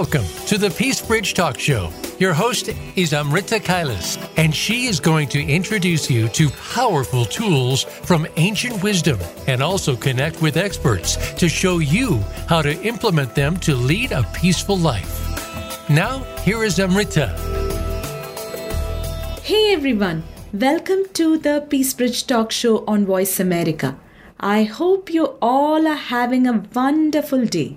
Welcome to the Peace Bridge Talk Show. Your host is Amrita Kailas, and she is going to introduce you to powerful tools from ancient wisdom and also connect with experts to show you how to implement them to lead a peaceful life. Now, here is Amrita. Hey everyone, welcome to the Peace Bridge Talk Show on Voice America. I hope you all are having a wonderful day.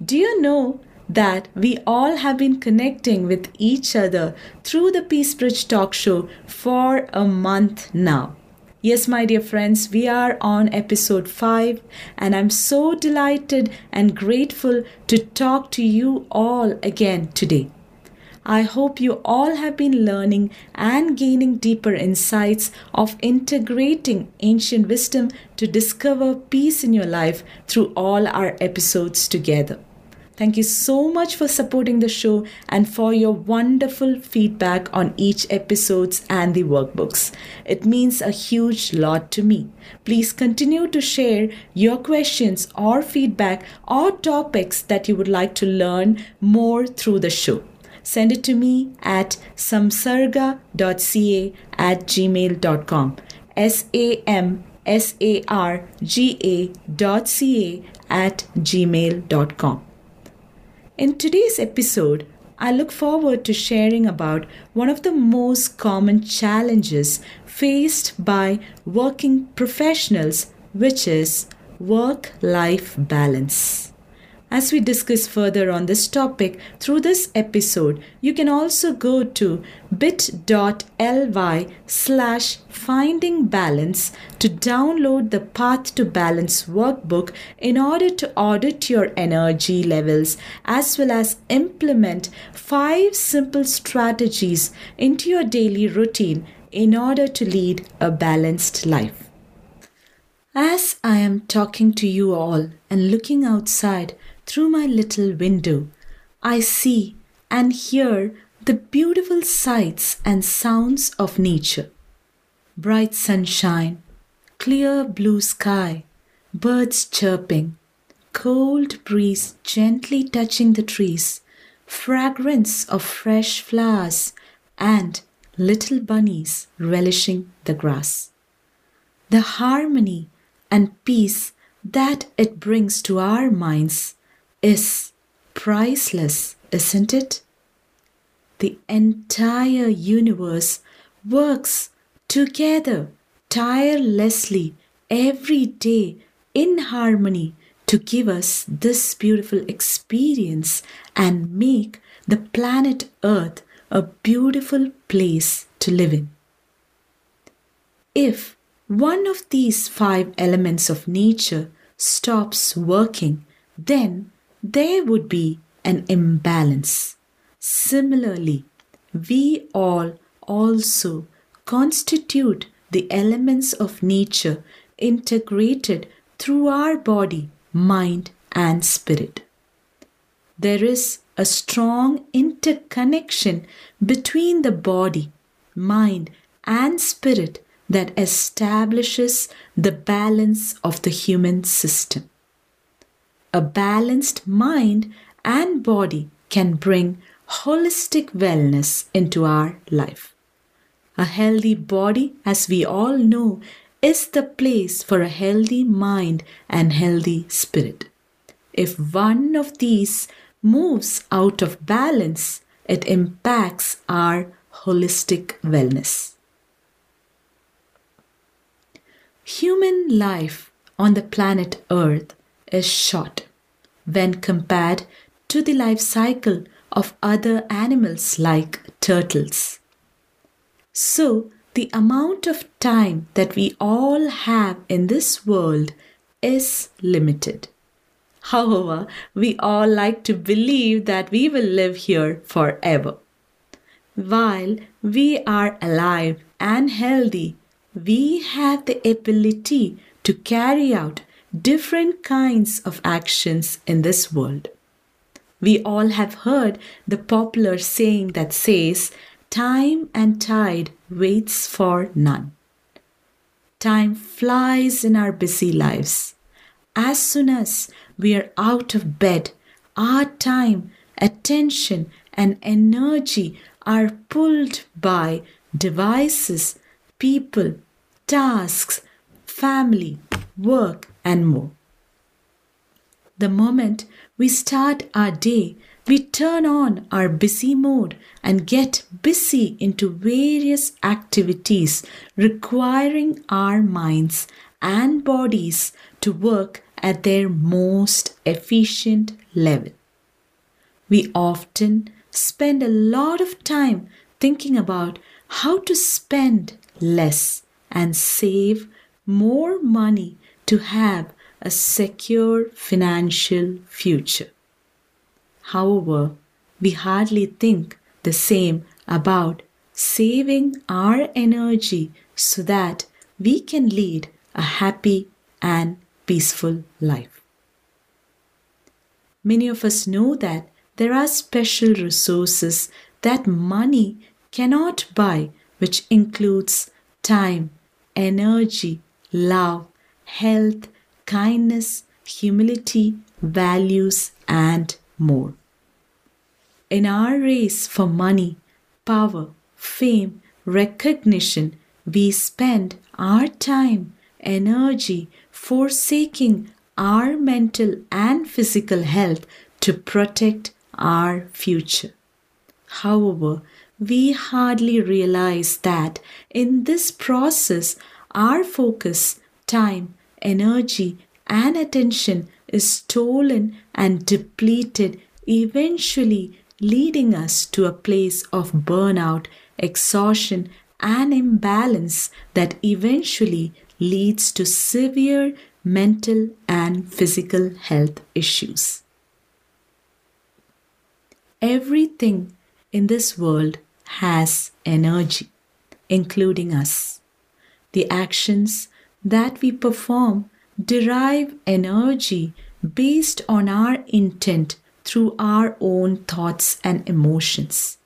Do you know that we all have been connecting with each other through the Peace Bridge Talk Show for a month now. Yes, my dear friends, we are on episode 5, and I'm so delighted and grateful to talk to you all again today. I hope you all have been learning and gaining deeper insights of integrating ancient wisdom to discover peace in your life through all our episodes together. Thank you so much for supporting the show and for your wonderful feedback on each episodes and the workbooks. It means a huge lot to me. Please continue to share your questions or feedback or topics that you would like to learn more through the show. Send it to me at samsarga.ca at gmail.com. S A M S A R G A dot C A at gmail.com. In today's episode, I look forward to sharing about one of the most common challenges faced by working professionals, which is work life balance. As we discuss further on this topic through this episode, you can also go to bit.ly slash finding balance to download the Path to Balance workbook in order to audit your energy levels as well as implement five simple strategies into your daily routine in order to lead a balanced life. As I am talking to you all and looking outside, through my little window, I see and hear the beautiful sights and sounds of nature. Bright sunshine, clear blue sky, birds chirping, cold breeze gently touching the trees, fragrance of fresh flowers, and little bunnies relishing the grass. The harmony and peace that it brings to our minds is priceless, isn't it? The entire universe works together tirelessly every day in harmony to give us this beautiful experience and make the planet Earth a beautiful place to live in. If one of these five elements of nature stops working, then there would be an imbalance. Similarly, we all also constitute the elements of nature integrated through our body, mind, and spirit. There is a strong interconnection between the body, mind, and spirit that establishes the balance of the human system. A balanced mind and body can bring holistic wellness into our life. A healthy body, as we all know, is the place for a healthy mind and healthy spirit. If one of these moves out of balance, it impacts our holistic wellness. Human life on the planet Earth is short when compared to the life cycle of other animals like turtles. So, the amount of time that we all have in this world is limited. However, we all like to believe that we will live here forever. While we are alive and healthy, we have the ability to carry out different kinds of actions in this world. We all have heard the popular saying that says, Time and tide waits for none. Time flies in our busy lives. As soon as we are out of bed, our time attention, and energy are pulled by devices, people, tasks, family, work, and more. The moment we start our day, we turn on our busy mode and get busy into various activities requiring our minds and bodies to work at their most efficient level. We often spend a lot of time thinking about how to spend less and save more money to have a secure financial future. However, we hardly think the same about saving our energy so that we can lead a happy and peaceful life. Many of us know that there are special resources that money cannot buy, which includes time, energy, love, health, kindness, humility, values, and more. In our race for money, power, fame, recognition, we spend our time, energy forsaking our mental and physical health to protect our future. However, we hardly realize that in this process, our focus, time, energy, and attention is stolen and depleted, eventually leading us to a place of burnout, exhaustion, and imbalance that eventually leads to severe mental and physical health issues. Everything in this world has energy, including us. The actions that we perform derive energy based on our intent through our own thoughts and emotions.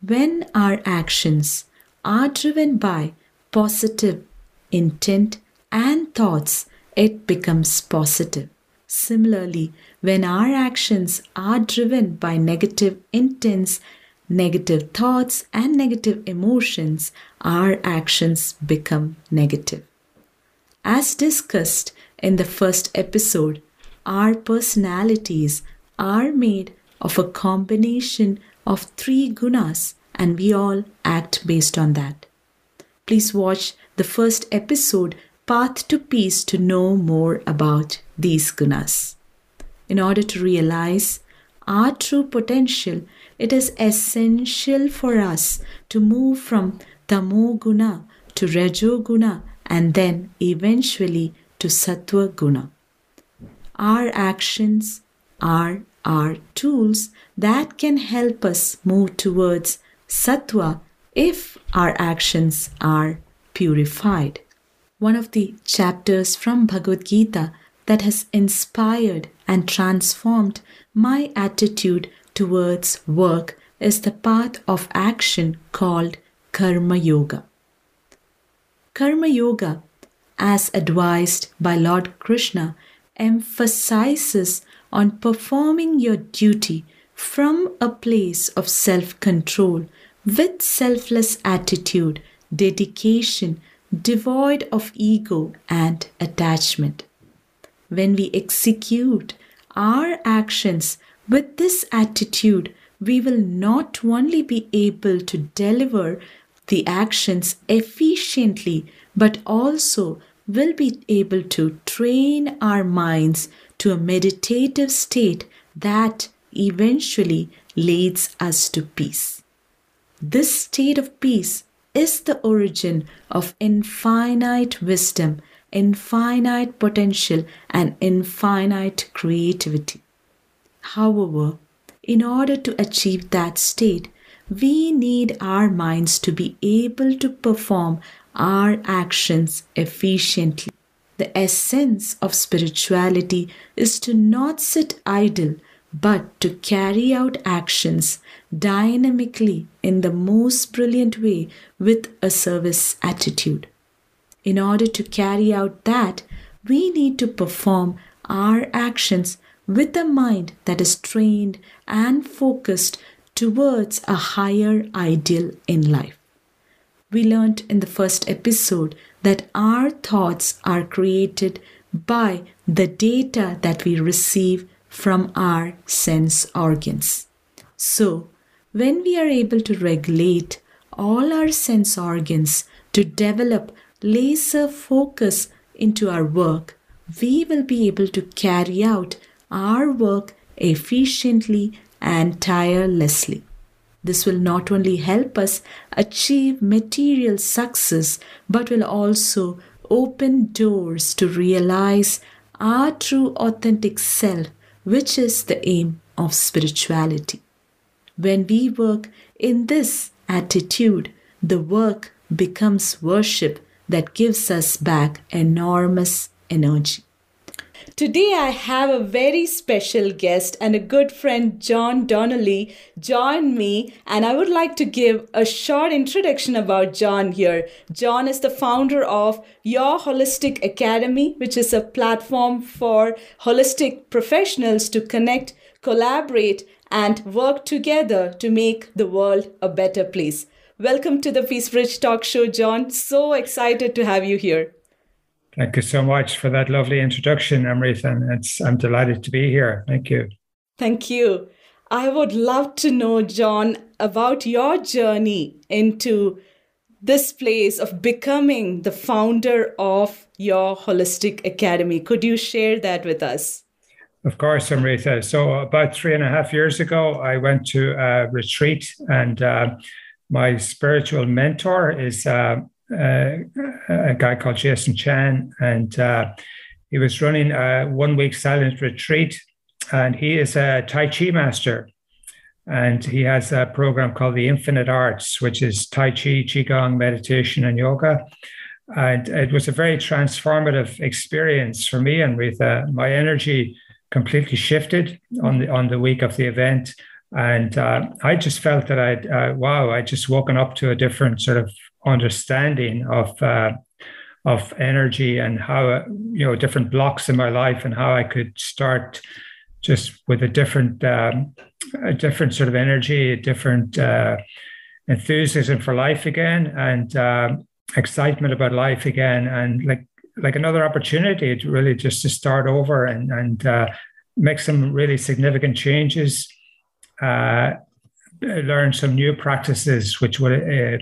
When our actions are driven by positive intent and thoughts, it becomes positive. Similarly, when our actions are driven by negative intents, negative thoughts, and negative emotions, our actions become negative. As discussed in the first episode, our personalities are made of a combination of three gunas, and we all act based on that. Please watch the first episode, Path to Peace, to know more about these gunas. In order to realize our true potential, it is essential for us to move from tamo guna to rajo guna and then eventually to sattva guna. Our actions are our tools that can help us move towards sattva if our actions are purified. One of the chapters from Bhagavad Gita that has inspired and transformed my attitude towards work is the path of action called Karma Yoga. Karma Yoga, as advised by Lord Krishna, emphasizes on performing your duty from a place of self control with selfless attitude, dedication, devoid of ego and attachment. When we execute our actions with this attitude, we will not only be able to deliver the actions efficiently, but also will be able to train our minds to a meditative state that eventually leads us to peace. This state of peace is the origin of infinite wisdom infinite potential and infinite creativity. However, in order to achieve that state, we need our minds to be able to perform our actions efficiently. The essence of spirituality is to not sit idle but to carry out actions dynamically in the most brilliant way with a service attitude. In order to carry out that, we need to perform our actions with a mind that is trained and focused towards a higher ideal in life. We learned in the first episode that our thoughts are created by the data that we receive from our sense organs. So, when we are able to regulate all our sense organs to develop laser focus into our work, we will be able to carry out our work efficiently and tirelessly. This will not only help us achieve material success, but will also open doors to realize our true authentic self, which is the aim of spirituality. When we work in this attitude, the work becomes worship that gives us back enormous energy. Today, I have a very special guest and a good friend, John Donnelly, join me, and I would like to give a short introduction about John here. John is the founder of Your Holistic Academy, which is a platform for holistic professionals to connect, collaborate, and work together to make the world a better place. Welcome to the Peace Bridge Talk Show, John. So excited to have you here. Thank you so much for that lovely introduction, Amrita. And it's, I'm delighted to be here. Thank you. Thank you. I would love to know, John, about your journey into this place of becoming the founder of your Holistic Academy. Could you share that with us? Of course, Amrita. So, about three and a half years ago, I went to a retreat, and uh, my spiritual mentor is uh, uh, a guy called Jason Chan, and uh, he was running a one week silent retreat. And he is a Tai Chi master. And he has a program called the Infinite Arts, which is Tai Chi, Qigong, meditation, and yoga. And it was a very transformative experience for me Amrita. My energy completely shifted on the on the week of the event. And uh, I just felt that I'd, uh, wow, I just woken up to a different sort of understanding of uh, of energy and how you know different blocks in my life and how I could start just with a different um, a different sort of energy, a different uh, enthusiasm for life again, and uh, excitement about life again, and like like another opportunity to really just to start over and and uh, make some really significant changes. Uh, learn some new practices which would uh,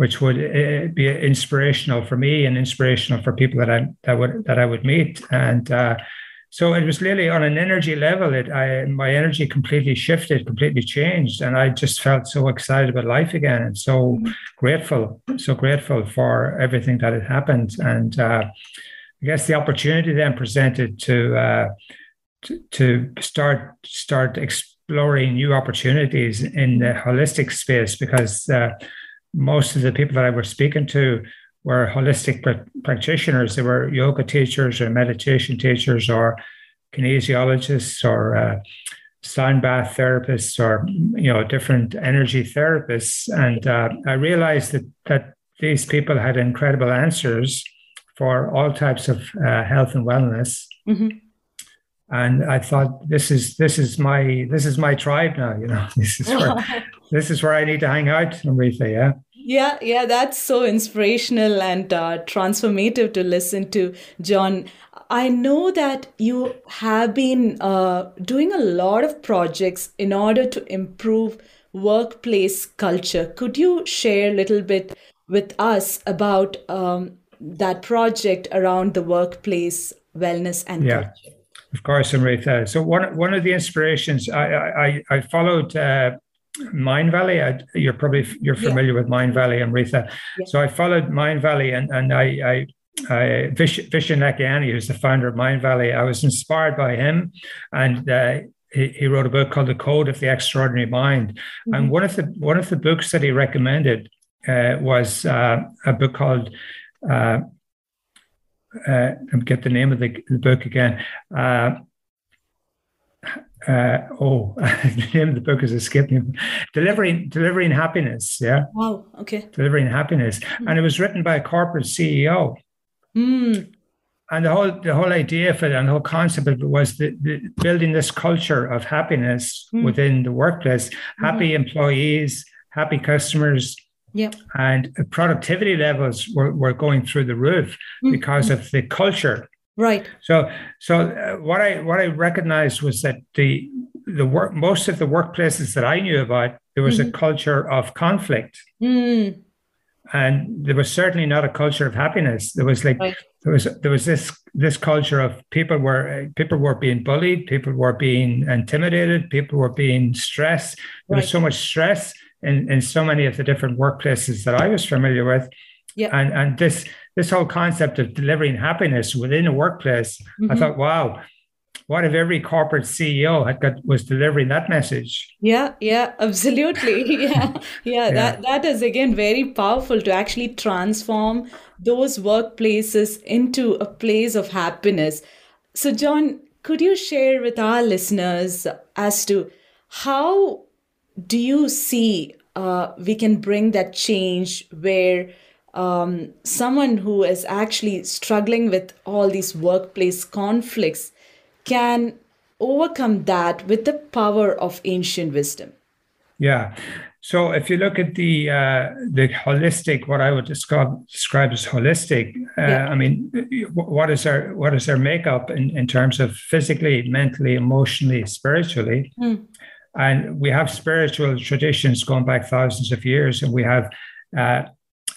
which would uh, be inspirational for me and inspirational for people that I that would that I would meet. And uh, so it was really on an energy level. It I my energy completely shifted, completely changed, and I just felt so excited about life again, and so grateful, so grateful for everything that had happened. And uh, I guess the opportunity then presented to, uh, to to start start exploring new opportunities in the holistic space because uh, most of the people that I was speaking to were holistic practitioners. They were yoga teachers or meditation teachers or kinesiologists or uh, sound bath therapists or you know different energy therapists. And uh, I realized that that these people had incredible answers for all types of uh, health and wellness. Mm-hmm. And I thought this is this is my this is my tribe now. You know this is where this is where I need to hang out, Amrita. Yeah. Yeah, yeah, that's so inspirational and uh, transformative to listen to, John. I know that you have been uh, doing a lot of projects in order to improve workplace culture. Could you share a little bit with us about um, that project around the workplace wellness and yeah. culture? Of course, Amrita. So one one of the inspirations I I, I followed uh, Mindvalley. I, you're probably you're familiar yeah. with Mindvalley, Amrita. Yeah. So I followed Mindvalley, and and I I. I Vish, Vishen who's the founder of Mindvalley, I was inspired by him, and uh, he, he, wrote a book called The Code of the Extraordinary Mind. Mm-hmm. And one of the one of the books that he recommended uh, was uh, a book called uh, uh, get the name of the, the book again. Uh, oh, the name of the book is escaping me. Delivering, delivering happiness. Yeah. Wow. Okay. Delivering happiness, mm. and it was written by a corporate CEO. Mm. and the whole the whole idea of it and the whole concept of it was the, the building this culture of happiness mm. within the workplace, mm-hmm. happy employees, happy customers, Yep. And productivity levels were, were going through the roof mm-hmm. because of the culture. Right. So, so uh, what I what I recognized was that the the work most of the workplaces that I knew about there was mm-hmm. a culture of conflict, mm. and there was certainly not a culture of happiness. There was like right. there was there was this this culture of people were people were being bullied, people were being intimidated, people were being stressed. There right. was so much stress in, in so many of the different workplaces that I was familiar with. Yeah. And and this this whole concept of delivering happiness within a workplace, mm-hmm. I thought, wow, what if every corporate CEO had got was delivering that message? Yeah, yeah, absolutely. yeah, yeah, yeah. That that is again very powerful to actually transform those workplaces into a place of happiness. So, John, could you share with our listeners as to how do you see uh, we can bring that change where um, someone who is actually struggling with all these workplace conflicts can overcome that with the power of ancient wisdom? Yeah. So if you look at the uh, the holistic, what I would describe describe as holistic, uh, yeah. I mean, what is our what is our makeup in, in terms of physically, mentally, emotionally, spiritually? Mm. And we have spiritual traditions going back thousands of years, and we have uh,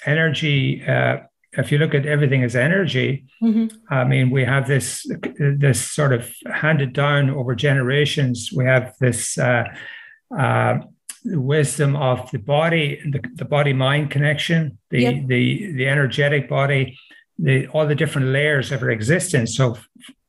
energy. Uh, if you look at everything as energy, mm-hmm. I mean, we have this this sort of handed down over generations. We have this uh, uh wisdom of the body, the, the body mind connection, the yep. the the energetic body, the all the different layers of our existence. So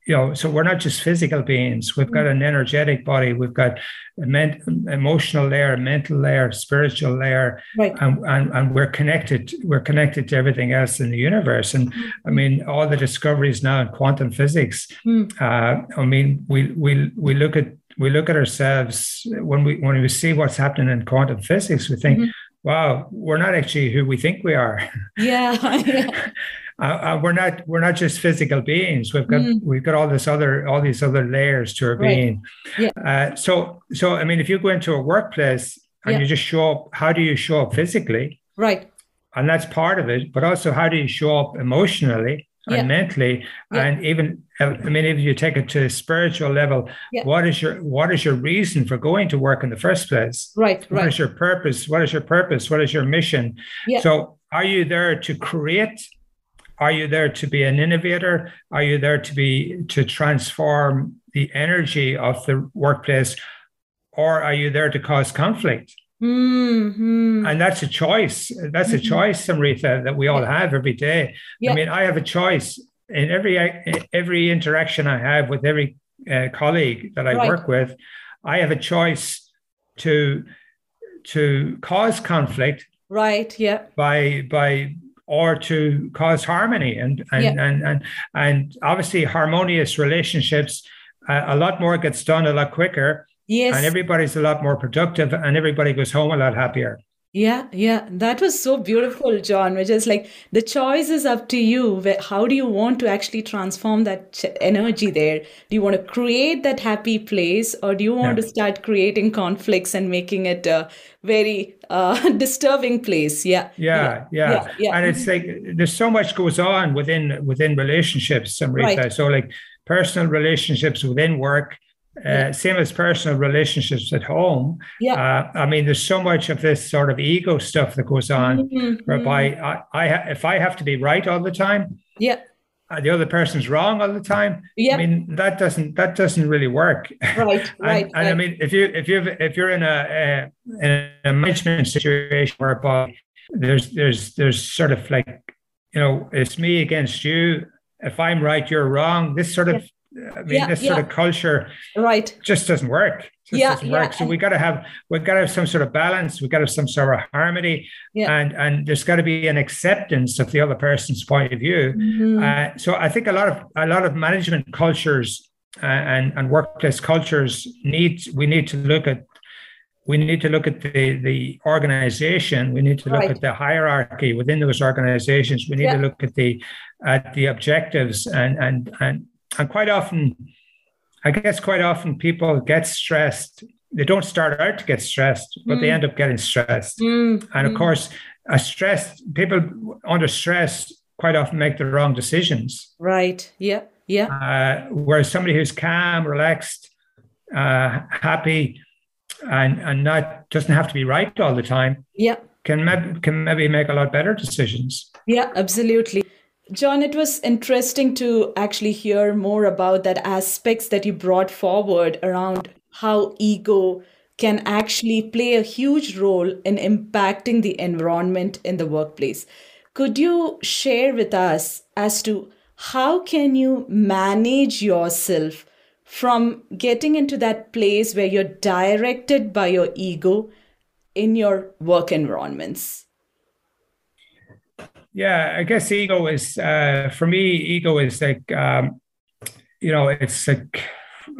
you know, so we're not just physical beings. We've got an energetic body. We've got a men- emotional layer, mental layer, spiritual layer, right. and, and and we're connected. We're connected to everything else in the universe. And mm-hmm. I mean, all the discoveries now in quantum physics. Mm. Uh, I mean, we we we look at we look at ourselves when we when we see what's happening in quantum physics. We think. Mm-hmm. Wow, we're not actually who we think we are. Yeah. uh, uh, we're not we're not just physical beings. We've got mm. we've got all this other all these other layers to our right. being. Yeah. Uh, so so I mean, if you go into a workplace and yeah. you just show up, how do you show up physically? Right. And that's part of it. But also, how do you show up emotionally? and yeah. mentally yeah. and even i mean if you take it to a spiritual level yeah. what is your what is your reason for going to work in the first place right what right. is your purpose what is your purpose what is your mission so are you there to create are you there to be an innovator? Are you there to be to transform the energy of the workplace, or are you there to cause conflict? Mm-hmm. And that's a choice. That's mm-hmm. a choice, Amrita, that we all have every day. Yeah. I mean, I have a choice in every every interaction I have with every uh, colleague that I right. work with. I have a choice to to cause conflict right yeah by by or to cause harmony. And and yeah. and, and and obviously harmonious relationships uh, a lot more gets done a lot quicker. Yes. And everybody's a lot more productive and everybody goes home a lot happier yeah, yeah, that was so beautiful, John. Which is like the choice is up to you. How do you want to actually transform that energy there? Do you want to create that happy place, or do you want yeah. to start creating conflicts and making it a very uh, disturbing place? Yeah. Yeah, yeah, yeah, yeah. And it's like there's so much goes on within within relationships, Amrita. Right. So like personal relationships within work, uh, same as personal relationships at home. Yeah. Uh, I mean, there's so much of this sort of ego stuff that goes on, mm-hmm. whereby I, I if I have to be right all the time, yeah, uh, the other person's wrong all the time. Yeah. I mean, that doesn't that doesn't really work. Right. and, right. And right. I mean, if you if you if you're in a, a in a management situation whereby there's there's there's sort of like you know it's me against you. If I'm right, you're wrong. This sort of yeah I mean, yeah, this yeah. sort of culture right just doesn't work. Just yeah, doesn't work. So we got to have we've got to have some sort of balance. We got to have some sort of harmony, yeah. and and there's got to be an acceptance of the other person's point of view. Mm-hmm. Uh, so I think a lot of a lot of management cultures uh, and and workplace cultures need we need to look at we need to look at the the organization. We need to look Right. at the hierarchy within those organizations. We need Yeah. to look at the at the objectives and and and and quite often, I guess quite often people get stressed. They don't start out to get stressed, but they Mm. end up getting stressed. Mm, And of mm. course, a stress people under stress quite often make the wrong decisions. Right. Yeah. Yeah. Uh, whereas somebody who's calm, relaxed, uh, happy, and and not doesn't have to be right all the time Yeah. can maybe can maybe make a lot better decisions. Yeah, absolutely. John, it was interesting to actually hear more about that aspects that you brought forward around how ego can actually play a huge role in impacting the environment in the workplace. Could you share with us as to how can you manage yourself from getting into that place where you're directed by your ego in your work environments? Yeah, I guess ego is uh, for me. Ego is like um, you know, it's like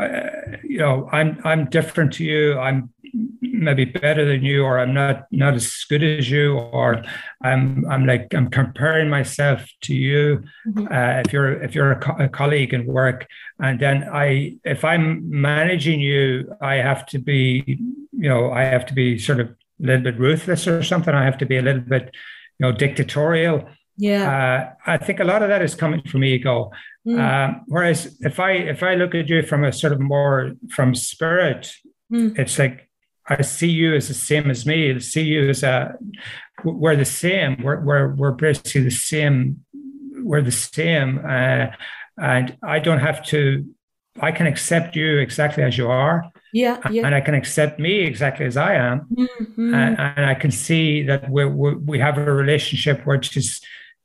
uh, you know, I'm I'm different to you. I'm maybe better than you, or I'm not not as good as you, or I'm I'm like I'm comparing myself to you. Mhm. Uh, if you're if you're a, co- a colleague in work, and then I if I'm managing you, I have to be you know I have to be sort of a little bit ruthless or something. I have to be a little bit you know dictatorial. Yeah. Uh, I think a lot of that is coming from ego. Mm. Um, whereas if I if I look at you from a sort of more from spirit, Mm. it's like I see you as the same as me. I see you as a we're the same. We're we're we're basically the same. We're the same, uh, and I don't have to. I can accept you exactly as you are, Yeah, yeah. and I can accept me exactly as I am Mhm. and, and I can see that we we have a relationship which is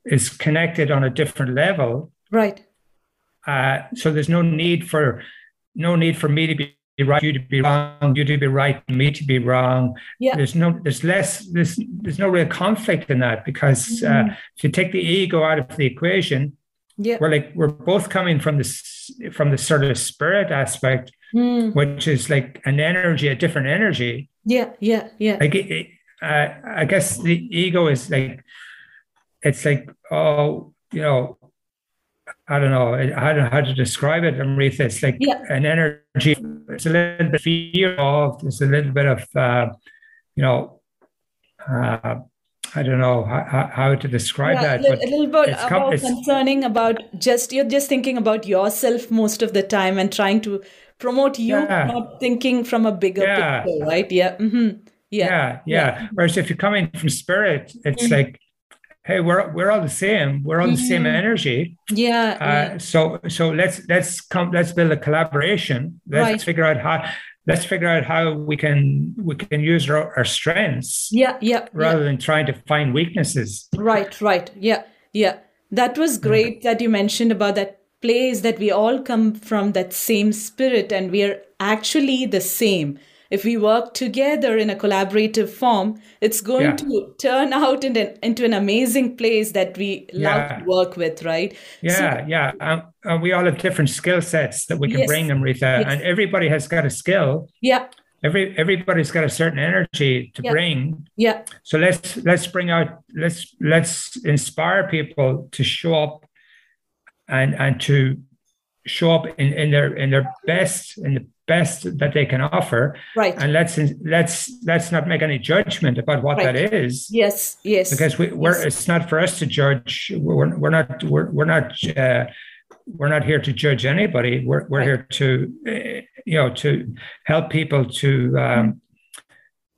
is connected on a different level. Right. Uh, so there's no need for no need for me to be right, you to be wrong, you to be right, me to be wrong. Yeah. There's no there's less there's there's no real conflict in that because uh, Mhm. if you take the ego out of the equation, Yeah. we're like we're both coming from this from the sort of spirit aspect, Mm. which is like an energy, a different energy. Yeah, yeah, yeah. like it, uh, I guess the ego is like it's like oh you know I don't know I don't know how to describe it Amrita it's like Yeah. an energy it's a little bit of fear of It's a little bit of uh, you know uh, I don't know how, how to describe Yeah, that a, but a little bit com- about it's- concerning about just you're just thinking about yourself most of the time and trying to promote you, Yeah. not thinking from a bigger Yeah. picture, right? Yeah. hmm Yeah. yeah, yeah. Whereas if you're coming from spirit, it's Mhm. like, hey, we're we're all the same. We're all the same Mhm. energy. Yeah. yeah. Uh, so so let's let's come let's build a collaboration. Let's Right. figure out how let's figure out how we can we can use our, our strengths Yeah, yeah, yeah. rather than trying to find weaknesses. Right, right. Yeah, yeah. That was great that you mentioned about that place that we all come from that same spirit and we are actually the same. If we work together in a collaborative form, it's going Yeah. to turn out in an, into an amazing place that we love Yeah. to work with, right? Yeah, yeah. Um, and we all have different skill sets that we can Yes, bring, Amrita, yes. and everybody has got a skill. Yeah, Every everybody's got a certain energy to Yeah. bring. yeah, So let's let's bring out let's let's inspire people to show up and and to show up in, in their in their best in the best that they can offer right. and let's let's let's not make any judgment about what Right. that is yes, yes. because we, we're Yes. it's not for us to judge we're, we're not we're, we're not uh, we're not here to judge anybody we're, we're Right. here to uh, you know to help people to um,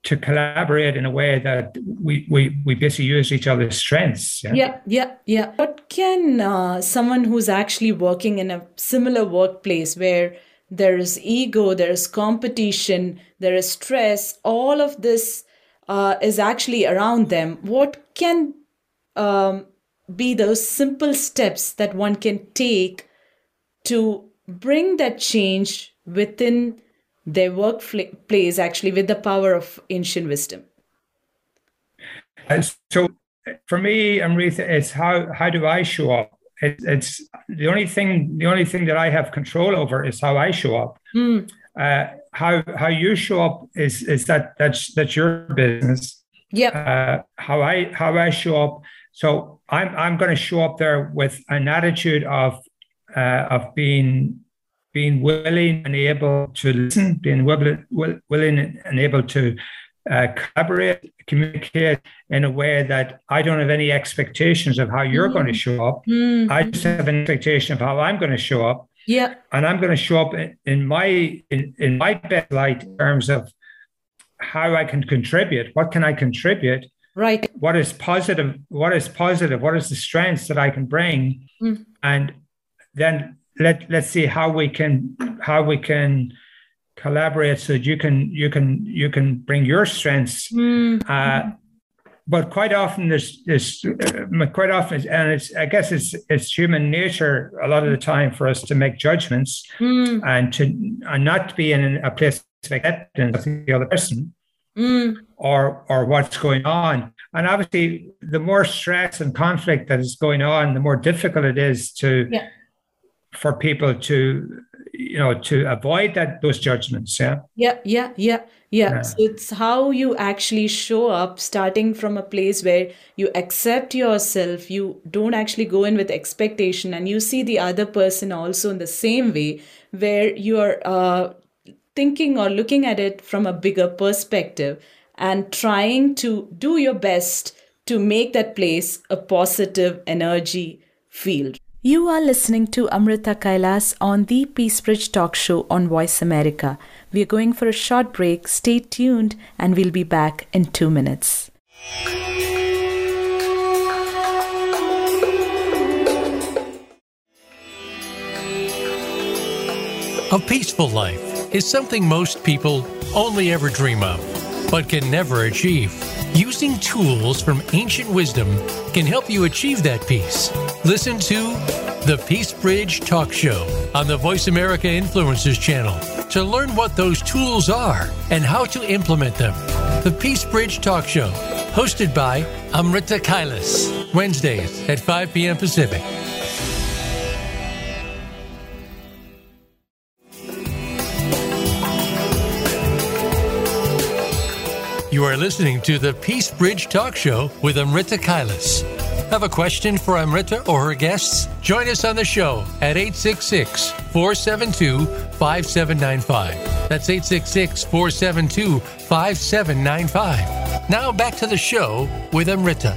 to collaborate in a way that we we we basically use each other's strengths yeah, Yeah, yeah, yeah. What can uh, someone who's actually working in a similar workplace where there is ego, there is competition, there is stress, all of this uh, is actually around them, what can um, be those simple steps that one can take to bring that change within their workplace, actually, with the power of ancient wisdom? Uh, so for me amrita it's how how do i show up it, it's the only thing the only thing that i have control over is how i show up Mm, uh, how how you show up is is that that's that's your business. Yep. Uh, how I how I show up. So I'm I'm going to show up there with an attitude of uh, of being being willing and able to listen, being willing, willing and able to uh, collaborate, communicate in a way that I don't have any expectations of how you're mm. going to show up. Mm. I just have an expectation of how I'm going to show up. Yeah. And I'm going to show up in, in my in, in my best light in terms of how I can contribute. What can I contribute? Right. What is positive? What is positive? What is the strengths that I can bring? Mm. And then let let's see how we can how we can collaborate so that you can you can you can bring your strengths mm. uh, but quite often there's this uh, quite often and it's i guess it's it's human nature a lot of the time for us to make judgments mm. and to and not be in a place of acceptance of the other person mm. or or what's going on and obviously the more stress and conflict that is going on the more difficult it is to yeah for people to you know to avoid that those judgments yeah? Yeah yeah yeah yeah. So it's how you actually show up starting from a place where you accept yourself you don't actually go in with expectation and you see the other person also in the same way where you are uh, thinking or looking at it from a bigger perspective and trying to do your best to make that place a positive energy field you are listening to Amrita Kailas on the Peace Bridge Talk Show on Voice America. We are going for a short break. Stay tuned and we'll be back in two minutes. A peaceful life is something most people only ever dream of, but can never achieve. Using tools from ancient wisdom can help you achieve that peace. Listen to the Peace Bridge Talk Show on the Voice America Influencers channel to learn what those tools are and how to implement them. The Peace Bridge Talk Show, hosted by Amrita Kailas, Wednesdays at 5 p.m. Pacific. You are listening to the Peace Bridge Talk Show with Amrita Kailas. Have a question for Amrita or her guests? Join us on the show at 866 472 5795. That's 866 472 5795. Now back to the show with Amrita.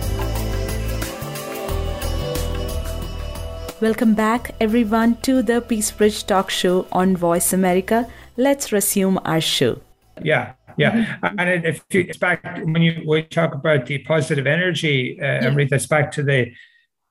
Welcome back, everyone, to the Peace Bridge Talk Show on Voice America. Let's resume our show. Yeah. Yeah, mm-hmm. and if you, it's back when you we talk about the positive energy, uh, yeah. Amrita, it's back to the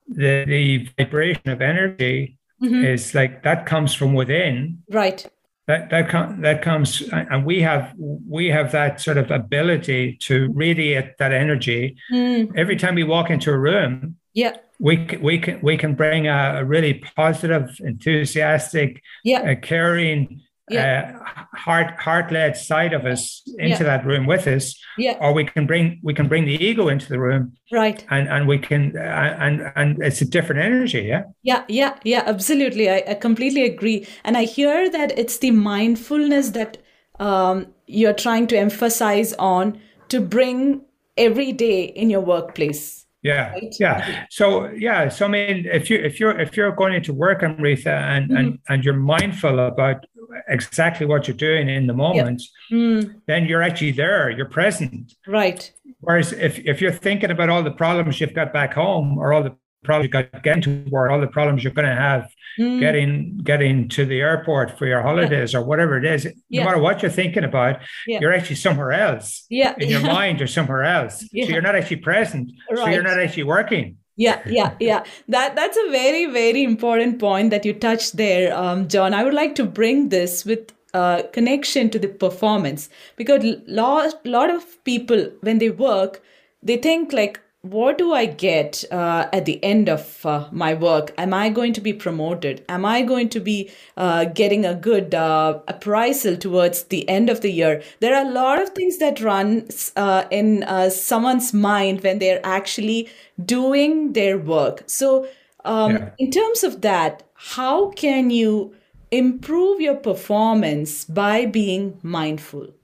the the vibration of energy mm-hmm. is like that comes from within, right? That that com- that comes, and we have we have that sort of ability to radiate that energy mm. every time we walk into a room. Yeah, we can, we can we can bring a, a really positive, enthusiastic, yeah. caring yeah. uh, heart heart led side of us into yeah. that room with us yeah. or we can bring we can bring the ego into the room right and and we can uh, and and it's a different energy yeah yeah yeah yeah absolutely I, I completely agree and i hear that it's the mindfulness that um, you're trying to emphasize on to bring every day in your workplace yeah, right? yeah. So yeah, so I mean, if you if you're if you're going into work, Amrita, and mm-hmm. and and you're mindful about exactly what you're doing in the moment, yep. mm. then you're actually there. You're present. Right. Whereas if if you're thinking about all the problems you've got back home or all the problems you've got getting to work, all the problems you're going to have mm. getting getting to the airport for your holidays yeah. or whatever it is. Yeah. No matter what you're thinking about, yeah. you're actually somewhere else. Yeah, in your mind, you're somewhere else. So you're not actually present. Right. So you're not actually working. Yeah, yeah, yeah. That that's a very very important point that you touched there, um, John. I would like to bring this with uh, connection to the performance because lot lot of people when they work they think like what do I get uh, at the end of uh, my work? Am I going to be promoted? Am I going to be uh, getting a good uh, appraisal towards the end of the year? There are a lot of things that run uh, in uh, someone's mind when they're actually doing their work. So, um, yeah. in terms of that, how can you improve your performance by being mindful?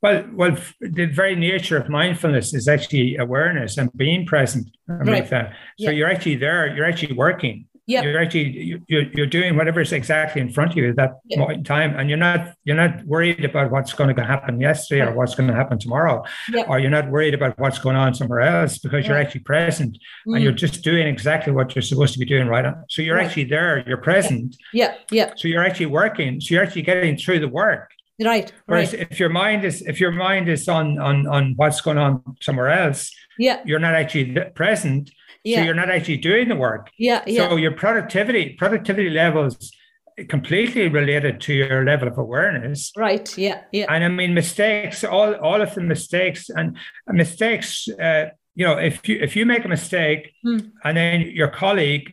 Well, well, the very nature of mindfulness is actually awareness and being present. Right. So yeah. you're actually there. You're actually working. Yeah. You're actually you're, you're doing whatever is exactly in front of you at that yeah. point in time, and you're not you're not worried about what's going to happen yesterday or what's going to happen tomorrow, yeah. or you're not worried about what's going on somewhere else because you're actually present mm. and you're just doing exactly what you're supposed to be doing right now. So you're right. actually there. You're present. Yeah. Yeah. So you're actually working. So you're actually getting through the work. Right. Whereas right. if your mind is if your mind is on on on what's going on somewhere else, yeah, you're not actually present. Yeah. So you're not actually doing the work. Yeah. yeah. So your productivity productivity levels completely related to your level of awareness. Right. Yeah. Yeah. And I mean mistakes, all all of the mistakes and mistakes. Uh, you know, if you if you make a mistake hmm. and then your colleague,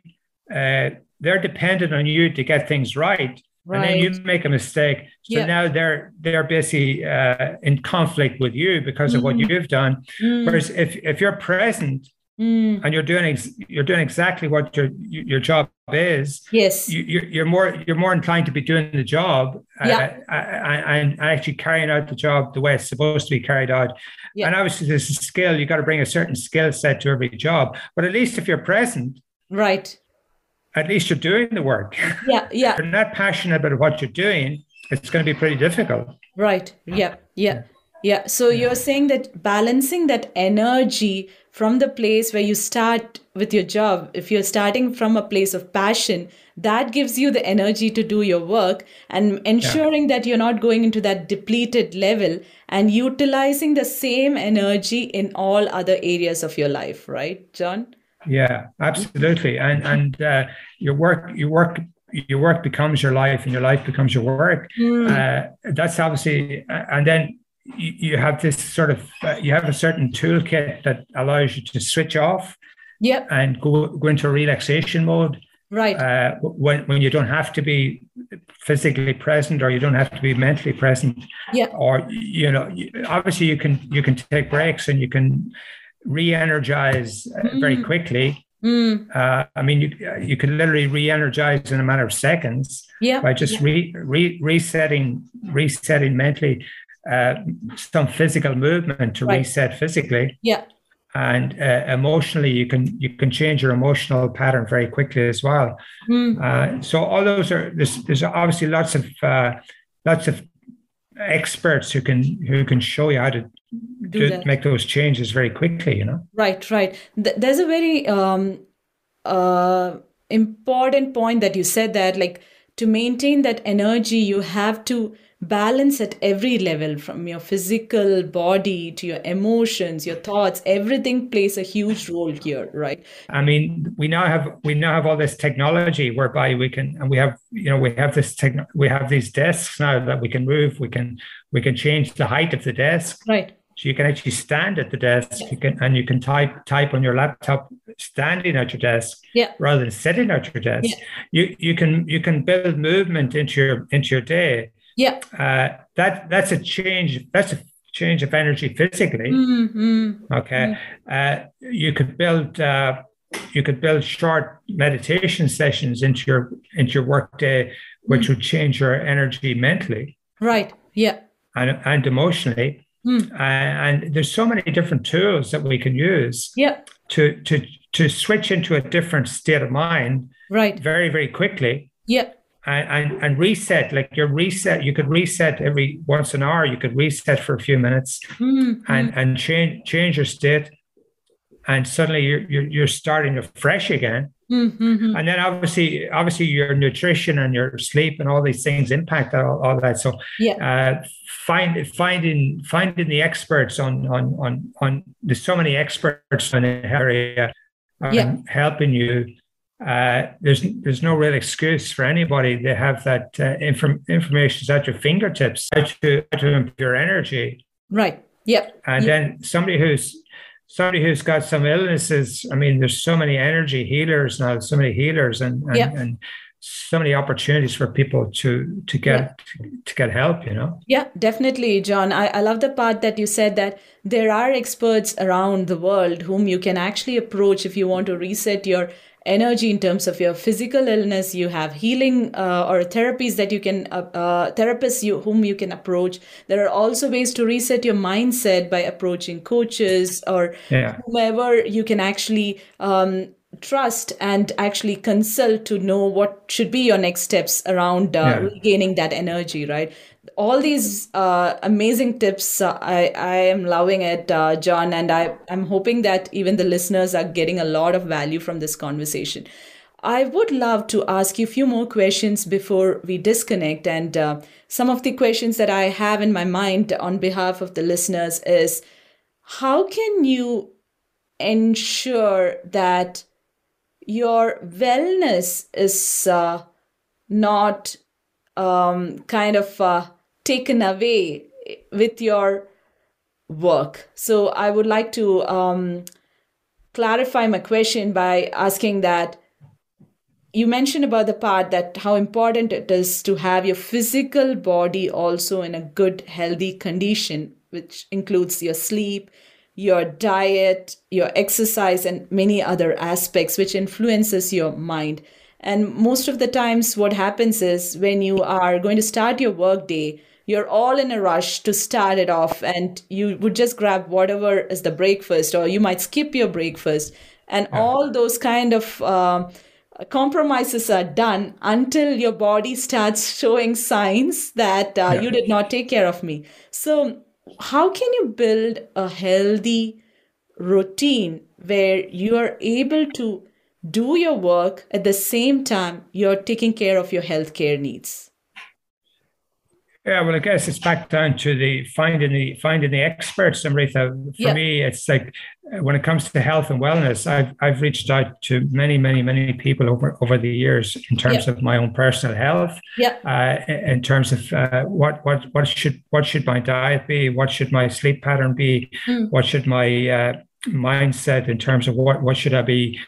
uh, they're dependent on you to get things right. Right. And then you make a mistake. So yeah. now they're they're basically uh, in conflict with you because mm. of what mm. you've done. Mm. Whereas if if you're present mm. and you're doing ex- you're doing exactly what your your job is, yes, you, are you're more you're more inclined to be doing the job uh, yeah. uh, and actually carrying out the job the way it's supposed to be carried out. Yeah. And obviously, there's a skill. You got to bring a certain skill set to every job. But at least if you're present, right at least you're doing the work. Yeah, yeah. if you're not passionate about what you're doing, it's going to be pretty difficult. Right. Yeah, yeah. Yeah. So yeah. you're saying that balancing that energy from the place where you start with your job, if you're starting from a place of passion, that gives you the energy to do your work and ensuring yeah. that you're not going into that depleted level and utilizing the same energy in all other areas of your life, right, John? Yeah, absolutely. And and uh, your work, your work, your work becomes your life, and your life becomes your work. Mm. Uh, that's obviously, and then you, you have this sort of, uh, you have a certain toolkit that allows you to switch off. Yep. And go go into relaxation mode. Right. Uh, when when you don't have to be physically present or you don't have to be mentally present. Yeah. Or you know, obviously you can you can take breaks and you can re-energize mm. very quickly. Mm. Uh, I mean, you you can literally re-energize in a matter of seconds yeah. by just yeah. re, re, resetting resetting mentally uh, some physical movement to right. reset physically. Yeah. And uh, emotionally, you can you can change your emotional pattern very quickly as well. Mm. Uh, so all those are there's, there's obviously lots of uh, lots of experts who can who can show you how to do, do make those changes very quickly you know? Right right. There's a very um uh important point that you said that like to maintain that energy you have to balance at every level from your physical body to your emotions your thoughts everything plays a huge role here right? I mean we now have we now have all this technology whereby we can and we have you know we have this tech we have these desks now that we can move. We can we can change the height of the desk. Right. So you can actually stand at the desk. You can and you can type type on your laptop standing at your desk yeah. rather than sitting at your desk. Yeah. you you can you can build movement into your into your day yeah. Uh, that that's a change. That's a change of energy physically. Mm-hmm. Okay. Mm-hmm. Uh, you could build. Uh, you could build short meditation sessions into your into your workday, which mm-hmm. would change your energy mentally. Right. Yeah. And and emotionally. Mm. Uh, and there's so many different tools that we can use. Yeah. To to to switch into a different state of mind. Right. Very very quickly. Yeah and, and, and reset like your reset you could reset every once an hour you could reset for a few minutes mm-hmm. and and change change your state and suddenly you're you're, you're starting fresh again mm-hmm. and then obviously obviously your nutrition and your sleep and all these things impact all, all that so yeah uh, find finding finding the experts on on on on there's so many experts in the area um, yeah. helping you uh, there's there's no real excuse for anybody. They have that uh, inform, information at your fingertips how to, how to improve your energy. Right. Yep. And yep. then somebody who's somebody who's got some illnesses. I mean, there's so many energy healers now. So many healers and and, yep. and so many opportunities for people to to get yeah. to, to, get help you know yeah definitely john I, I love the part that you said that there are experts around the world whom you can actually approach if you want to reset your energy in terms of your physical illness you have healing uh, or therapies that you can uh, uh, therapists you whom you can approach there are also ways to reset your mindset by approaching coaches or yeah. whomever you can actually um, trust and actually consult to know what should be your next steps around uh, yeah. regaining that energy right all these uh, amazing tips uh, I, I am loving it uh, john and I, i'm hoping that even the listeners are getting a lot of value from this conversation. I would love to ask you a few more questions before we disconnect and uh, some of the questions that i have in my mind on behalf of the listeners is how can you ensure that your wellness is uh, not um, kind of uh, taken away with your work. So I would like to um, clarify my question by asking that you mentioned about the part that how important it is to have your physical body also in a good healthy condition which includes your sleep your diet, your exercise, and many other aspects which influences your mind. And most of the times, what happens is when you are going to start your workday, you're all in a rush to start it off, and you would just grab whatever is the breakfast, or you might skip your breakfast, and yeah. all those kind of uh, compromises are done until your body starts showing signs that uh, yeah. you did not take care of me. So how can you build a healthy routine where you are able to do your work at the same time you're taking care of your healthcare needs? Yeah, well, I guess it's back down to the finding the finding the experts, Amrita. For yeah. me, it's like uh, when it comes to health and wellness, I've I've reached out to many, many, many people over over the years in terms yeah. of my own personal health. Yeah. Uh, in terms of uh, what what what should what should my diet be? What should my sleep pattern be? Mm. What should my uh, mindset in terms of what what should I be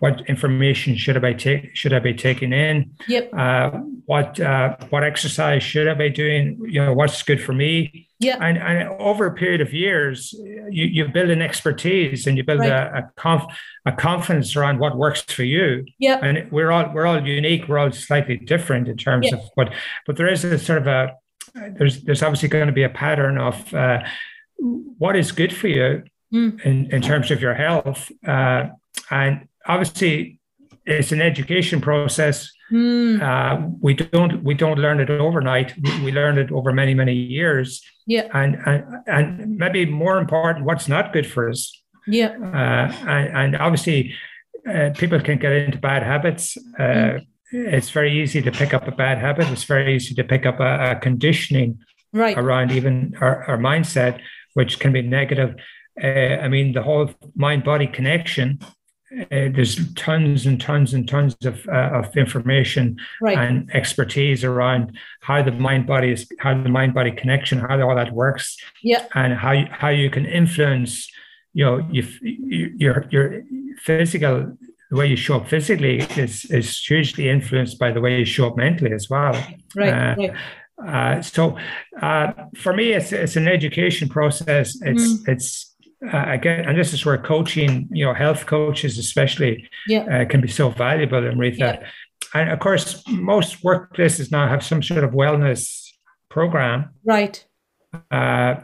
what information should I take should I be taking in? Yep. Uh, what uh, what exercise should I be doing? You know, what's good for me? Yeah. And and over a period of years, you, you build an expertise and you build right. a a, conf, a confidence around what works for you. Yeah. And we're all we're all unique. We're all slightly different in terms yeah. of what, but there is a sort of a there's there's obviously going to be a pattern of uh, what is good for you mm. in in terms of your health. Uh, and obviously it's an education process. Mm. Uh, we don't we don't learn it overnight. We, we, learn it over many many years. Yeah, and and and maybe more important, what's not good for us. Yeah, uh, and, and obviously, uh, people can get into bad habits. Mm. It's very easy to pick up a bad habit. It's very easy to pick up a, a conditioning right. around even our, our mindset, which can be negative. Uh, I mean, the whole mind body connection there's tons and tons and tons of, uh, of information right. and expertise around how the mind body is how the mind body connection how all that works yeah and how you, how you can influence you know you, your your physical the way you show up physically is is hugely influenced by the way you show up mentally as well right, uh, right. Uh, so uh, for me, it's it's an education process. It's mm. it's uh, again, and this is where coaching, you know, health coaches especially, yeah. uh, can be so valuable. Amrita, yeah. and of course, most workplaces now have some sort of wellness program, right? Uh,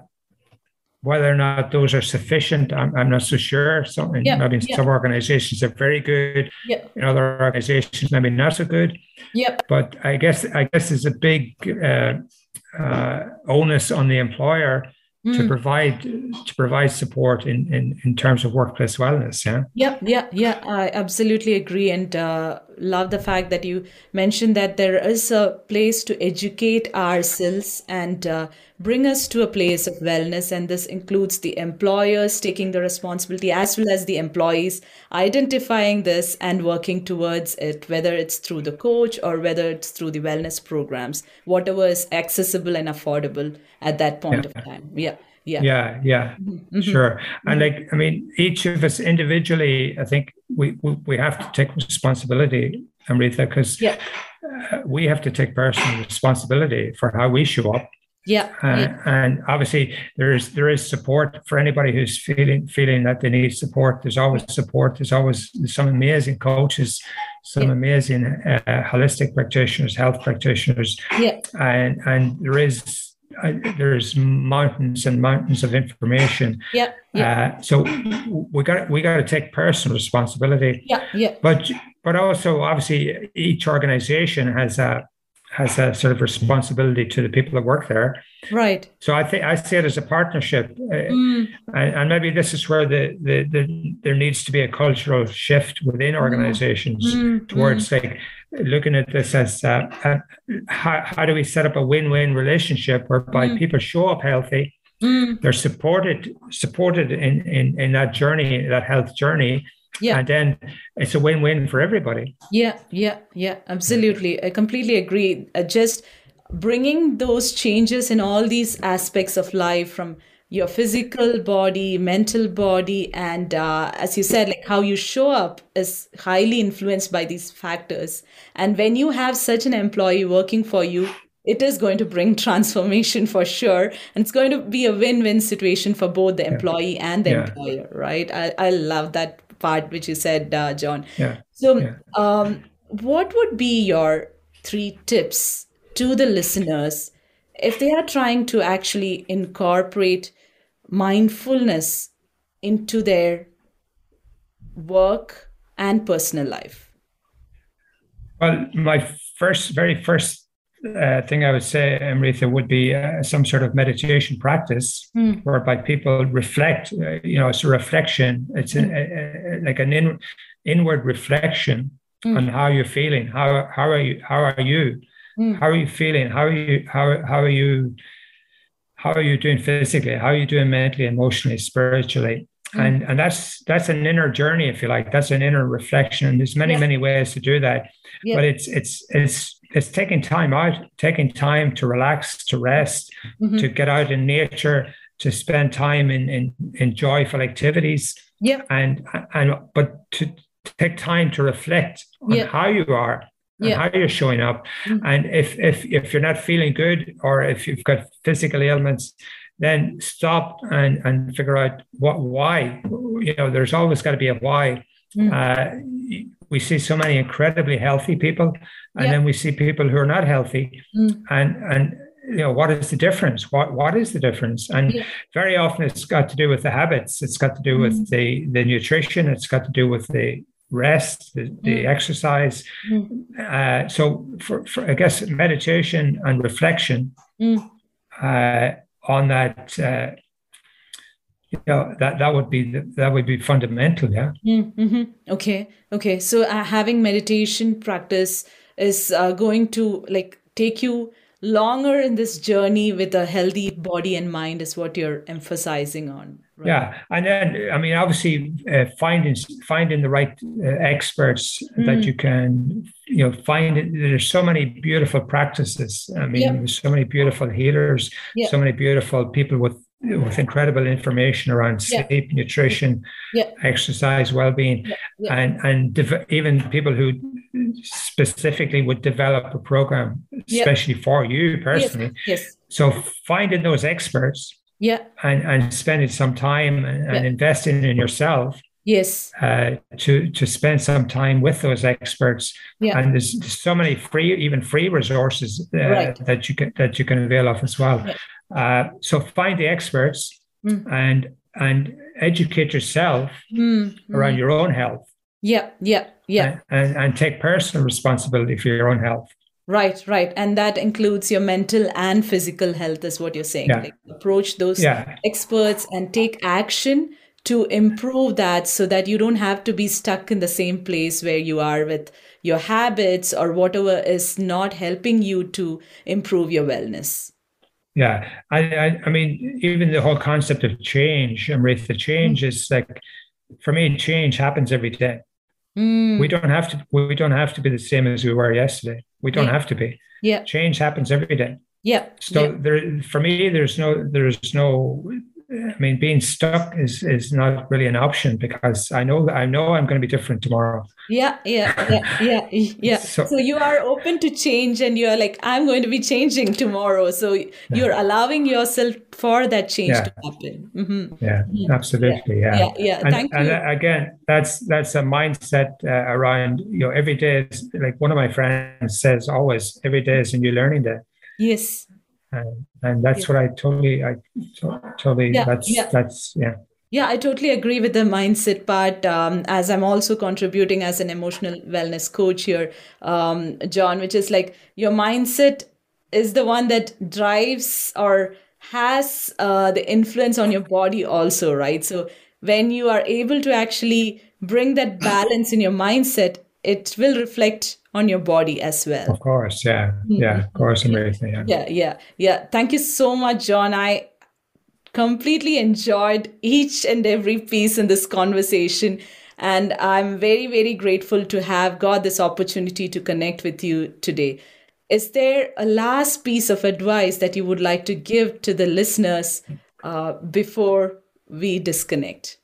whether or not those are sufficient, I'm, I'm not so sure. Some, yeah. maybe yeah. some organizations are very good. Yeah. In other organizations, maybe not so good. Yep. But I guess I guess there's a big uh, uh, onus on the employer mm. to provide to provide support in, in in terms of workplace wellness yeah yeah yeah yeah i absolutely agree and uh, love the fact that you mentioned that there is a place to educate ourselves and uh, bring us to a place of wellness and this includes the employers taking the responsibility as well as the employees identifying this and working towards it whether it's through the coach or whether it's through the wellness programs whatever is accessible and affordable at that point yeah. of time yeah yeah yeah yeah mm-hmm. sure and mm-hmm. like i mean each of us individually i think we we, we have to take responsibility amrita because yeah. uh, we have to take personal responsibility for how we show up Yeah, uh, yeah. and obviously there is there is support for anybody who's feeling feeling that they need support. There's always support. There's always some amazing coaches, some Yeah. amazing uh, holistic practitioners, health practitioners, yeah, and and there is uh, there's mountains and mountains of information. yeah, yeah, Uh, so we got we got to take personal responsibility, yeah, yeah, but but also obviously each organization has a has a sort of responsibility to the people that work there. right. So I think I see it as a partnership, uh, Mm, and, and maybe this is where the, the the there needs to be a cultural shift within organizations mm, towards like looking at this as uh, uh, how, how do we set up a win-win relationship whereby Mm. people show up healthy mm, they're supported supported in, in in that journey that health journey Yeah. and then it's a win-win for everybody Yeah, yeah, yeah, absolutely. I completely agree. Uh, just bringing those changes in all these aspects of life from your physical body, mental body, and uh, as you said, like how you show up is highly influenced by these factors. And when you have such an employee working for you, it is going to bring transformation for sure. And it's going to be a win win situation for both the employee and the Yeah. employer, right? I, I love that part which you said, uh, John. yeah So, Yeah. um, what would be your three tips to the listeners if they are trying to actually incorporate mindfulness into their work and personal life? well my first very first uh, thing i would say amrita would be uh, some sort of meditation practice Mm. whereby people reflect uh, you know it's a reflection. It's a, a- a- like an in, inward reflection Mm. on how you're feeling. How how are you how are you? Mm. how are you feeling? How are you how, how are you how are you doing physically? How are you doing mentally emotionally spiritually? Mm. and and that's that's an inner journey if you like. That's an inner reflection. And there's many many ways to do that. But it's it's it's it's taking time out taking time to relax to rest Mhm. to get out in nature to spend time in in, in joyful activities Yeah. and and but to take time to reflect on Yeah. how you are and Yeah. how you're showing up Mhm. and if if if you're not feeling good or if you've got physical ailments then stop and and figure out what why you know there's always got to be a why Mm. uh, we see so many incredibly healthy people and Yeah. then we see people who are not healthy Mm. and and you know what is the difference what what is the difference and Yeah. very often it's got to do with the habits it's got to do with Mm. the the nutrition it's got to do with the rest the, the Mm. exercise Mm. uh, so for, for i guess meditation and reflection Mm. uh, on that uh, know that that would be that would be fundamental yeah Mm-hmm. Okay. Okay. So uh, having meditation practice is uh, going to like take you longer in this journey with a healthy body and mind is what you're emphasizing on. Right? Yeah, and then I mean, obviously, uh, finding finding the right uh, experts that Mm. you can, you know, find. It, there's so many beautiful practices. I mean, Yeah. there's so many beautiful healers, Yeah. so many beautiful people with with incredible information around Yeah. sleep, nutrition, Yeah. exercise, well-being, Yeah. and and dev- even people who specifically would develop a program Yeah. especially for you personally. Yes. Yes. So finding those experts Yeah. and, and spending some time and, and investing in yourself Yes. uh, to to spend some time with those experts. Yeah. And there's, so many free, even free resources uh, Right. that you can that you can avail of as well. Yeah. Uh, so find the experts Mm. and and educate yourself Mm. around your own health Yeah. Yeah. Yeah. and, and take personal responsibility for your own health. Right, right. And that includes your mental and physical health, is what you're saying. Yeah. Like approach those Yeah. experts and take action to improve that so that you don't have to be stuck in the same place where you are with your habits or whatever is not helping you to improve your wellness. Yeah, I, I, I mean, even the whole concept of change, Amrita, change Mm. is like, for me, change happens every day. Mm, We don't have to. We don't have to be the same as we were yesterday. We don't Yeah. have to be. yeah, Change happens every day. yeah, So yeah, there, for me, there's no, there's no I mean, being stuck is is not really an option because I know I know I'm going to be different tomorrow. Yeah, yeah, yeah, yeah, yeah. So, so you are open to change, and you are like, I'm going to be changing tomorrow. So you're allowing yourself for that change yeah. to happen. Mm-hmm. Yeah, mm-hmm. absolutely. Yeah, yeah, yeah. And, Thank and you. again, that's that's a mindset uh, around you know every day is like one of my friends says always every day is a new learning day. Yes and, and that's yeah. what I totally, I totally, yeah, that's, yeah. that's, yeah. Yeah, I totally agree with the mindset part. Um, as I'm also contributing as an emotional wellness coach here, um, John, which is like your mindset is the one that drives or has uh, the influence on your body also, right? So when you are able to actually bring that balance in your mindset, it will reflect on your body as well. Of course, yeah, mm-hmm. yeah, of course, amazing. Yeah. yeah, yeah, yeah. Thank you so much, John. I completely enjoyed each and every piece in this conversation. And I'm very, very grateful to have got this opportunity to connect with you today. Is there a last piece of advice that you would like to give to the listeners uh, before we disconnect?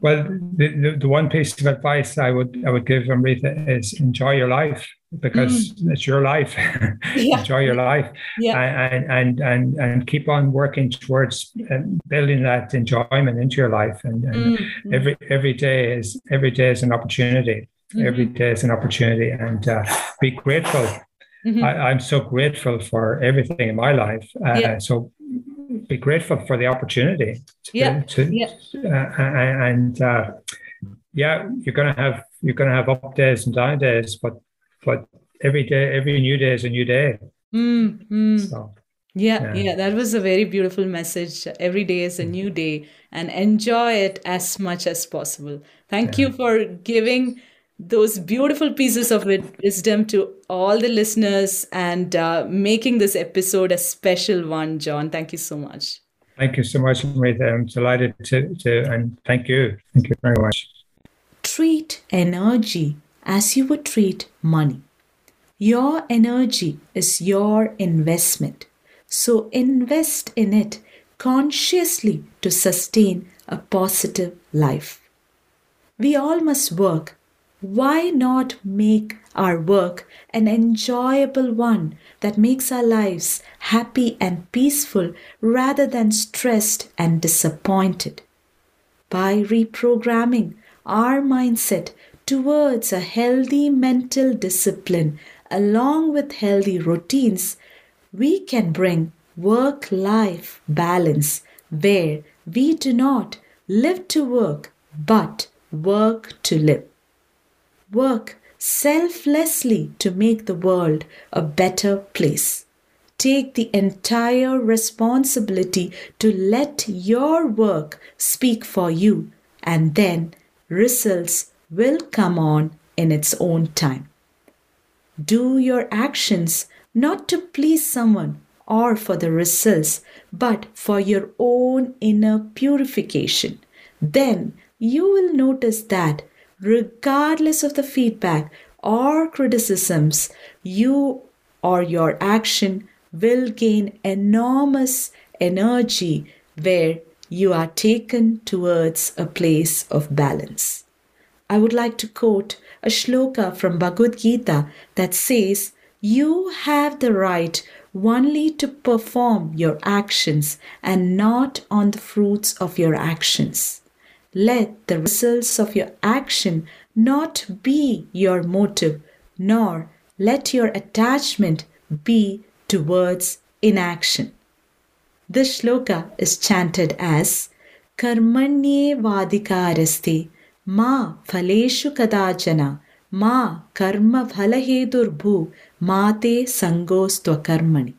Well, the, the, the, one piece of advice I would I would give Amrita is enjoy your life because mm. it's your life. yeah. enjoy your life, yeah. and, and and and keep on working towards uh, building that enjoyment into your life. And, and mm. every every day is every day is an opportunity. Mm-hmm. Every day is an opportunity, and uh, be grateful. Mm-hmm. I, am so grateful for everything in my life. Uh, yeah. So be grateful for the opportunity. To, yeah. To, yeah. Uh, and uh, yeah, you're gonna have you're gonna have up days and down days, but but every day, every new day is a new day. Mm, So, yeah, yeah, yeah, that was a very beautiful message. Every day is a new day, and enjoy it as much as possible. Thank yeah. you for giving those beautiful pieces of wisdom to all the listeners and uh, making this episode a special one, John. Thank you so much. Thank you so much, Amrita. I'm delighted to, to, and thank you. Thank you very much. Treat energy as you would treat money. Your energy is your investment. So invest in it consciously to sustain a positive life. We all must work why not make our work an enjoyable one that makes our lives happy and peaceful rather than stressed and disappointed? By reprogramming our mindset towards a healthy mental discipline along with healthy routines, we can bring work life balance where we do not live to work but work to live work selflessly to make the world a better place. Take the entire responsibility to let your work speak for you, and then results will come on in its own time. Do your actions not to please someone or for the results, but for your own inner purification. Then you will notice that regardless of the feedback or criticisms, you or your action will gain enormous energy where you are taken towards a place of balance. I would like to quote a shloka from Bhagavad Gita that says, You have the right only to perform your actions and not on the fruits of your actions. Let the results of your action not be your motive, nor let your attachment be towards inaction. This shloka is chanted as Karmanye vadikaraste ma phaleshu kadachana ma karma bhalahedurbhu mate sangostva karmani.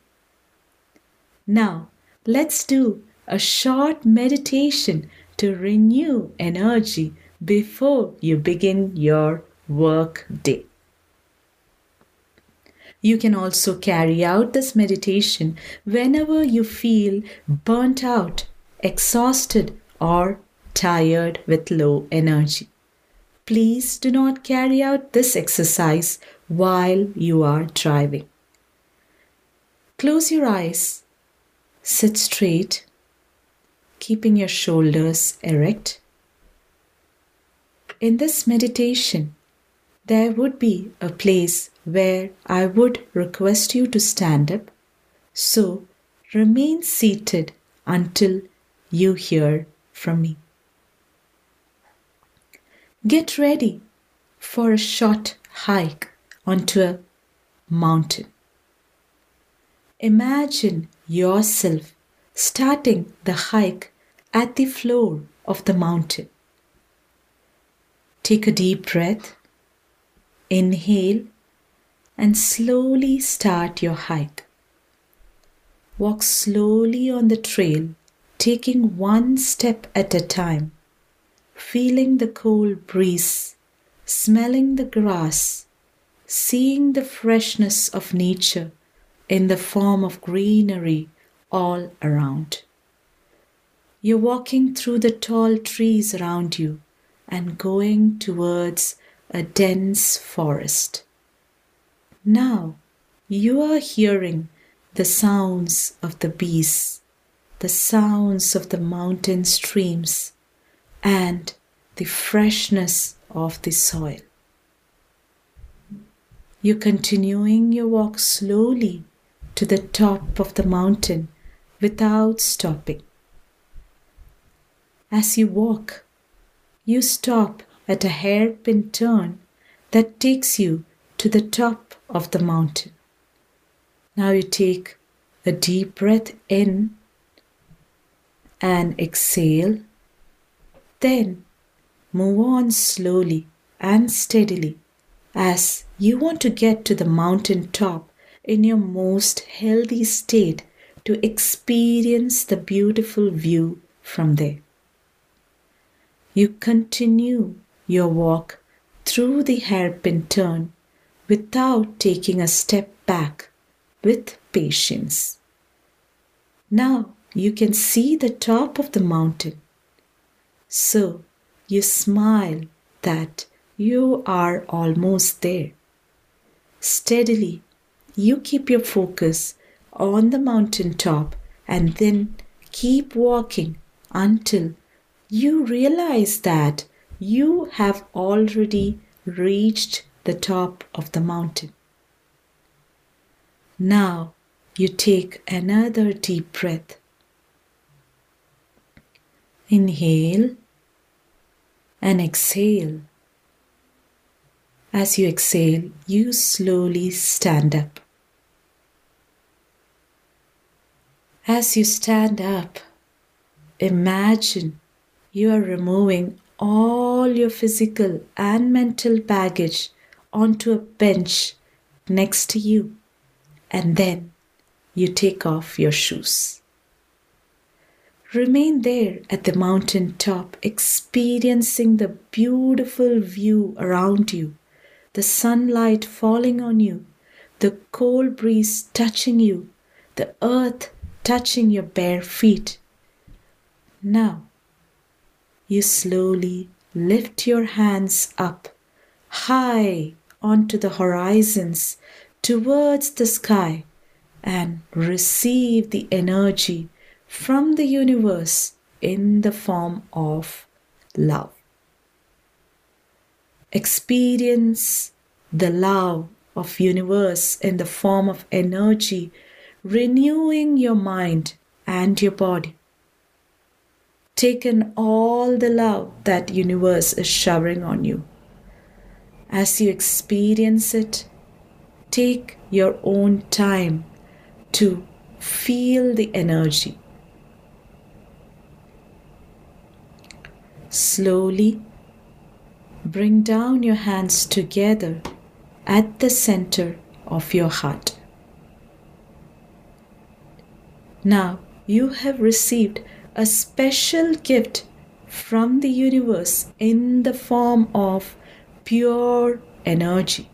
Now, let's do a short meditation to renew energy before you begin your work day. You can also carry out this meditation whenever you feel burnt out, exhausted, or tired with low energy. Please do not carry out this exercise while you are driving. Close your eyes, sit straight, keeping your shoulders erect. In this meditation, there would be a place where I would request you to stand up. So remain seated until you hear from me. Get ready for a short hike onto a mountain. Imagine yourself starting the hike at the floor of the mountain. Take a deep breath, inhale, and slowly start your hike. Walk slowly on the trail, taking one step at a time, feeling the cold breeze, smelling the grass, seeing the freshness of nature in the form of greenery all around. You're walking through the tall trees around you and going towards a dense forest. Now you are hearing the sounds of the bees, the sounds of the mountain streams, and the freshness of the soil. You're continuing your walk slowly to the top of the mountain without stopping. As you walk, you stop at a hairpin turn that takes you to the top of the mountain. Now you take a deep breath in and exhale. Then move on slowly and steadily as you want to get to the mountain top in your most healthy state to experience the beautiful view from there. You continue your walk through the hairpin turn without taking a step back with patience. Now you can see the top of the mountain. So you smile that you are almost there. Steadily you keep your focus on the mountain top and then keep walking until you realize that you have already reached the top of the mountain. Now you take another deep breath. Inhale and exhale. As you exhale, you slowly stand up. As you stand up, imagine you are removing all your physical and mental baggage onto a bench next to you, and then you take off your shoes. Remain there at the mountain top, experiencing the beautiful view around you, the sunlight falling on you, the cold breeze touching you, the earth touching your bare feet. Now, you slowly lift your hands up high onto the horizons towards the sky and receive the energy from the universe in the form of love. Experience the love of universe in the form of energy renewing your mind and your body. Take in all the love that universe is showering on you. As you experience it, take your own time to feel the energy. Slowly bring down your hands together at the center of your heart. Now you have received a special gift from the universe in the form of pure energy.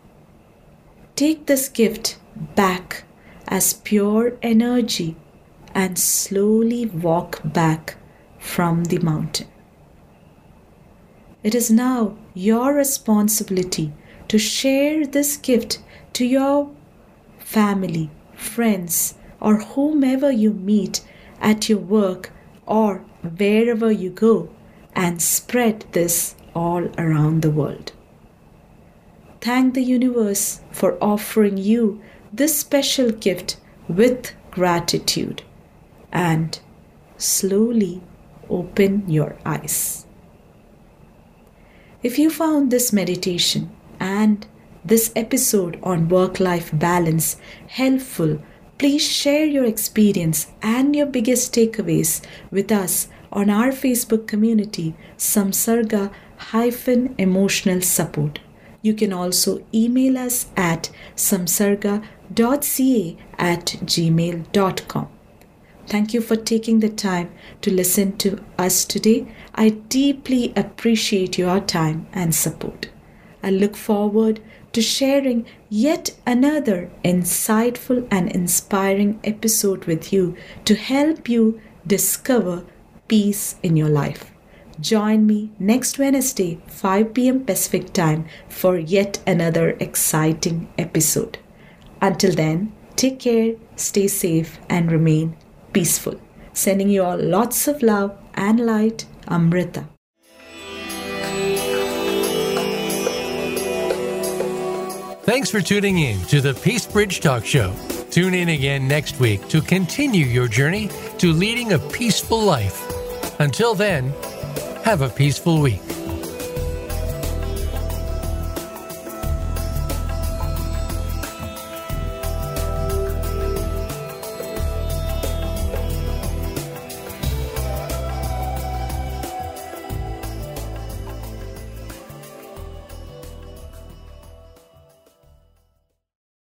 Take this gift back as pure energy and slowly walk back from the mountain. It is now your responsibility to share this gift to your family, friends, or whomever you meet at your work or wherever you go and spread this all around the world. Thank the universe for offering you this special gift with gratitude and slowly open your eyes. If you found this meditation and this episode on work life balance helpful, please share your experience and your biggest takeaways with us on our Facebook community, Samsarga Emotional Support. You can also email us at samsarga.ca at gmail.com. Thank you for taking the time to listen to us today. I deeply appreciate your time and support. I look forward to sharing yet another insightful and inspiring episode with you to help you discover peace in your life. Join me next Wednesday, 5 p.m. Pacific Time, for yet another exciting episode. Until then, take care, stay safe, and remain peaceful. Sending you all lots of love and light, Amrita. Thanks for tuning in to the Peace Bridge Talk Show. Tune in again next week to continue your journey to leading a peaceful life. Until then, have a peaceful week.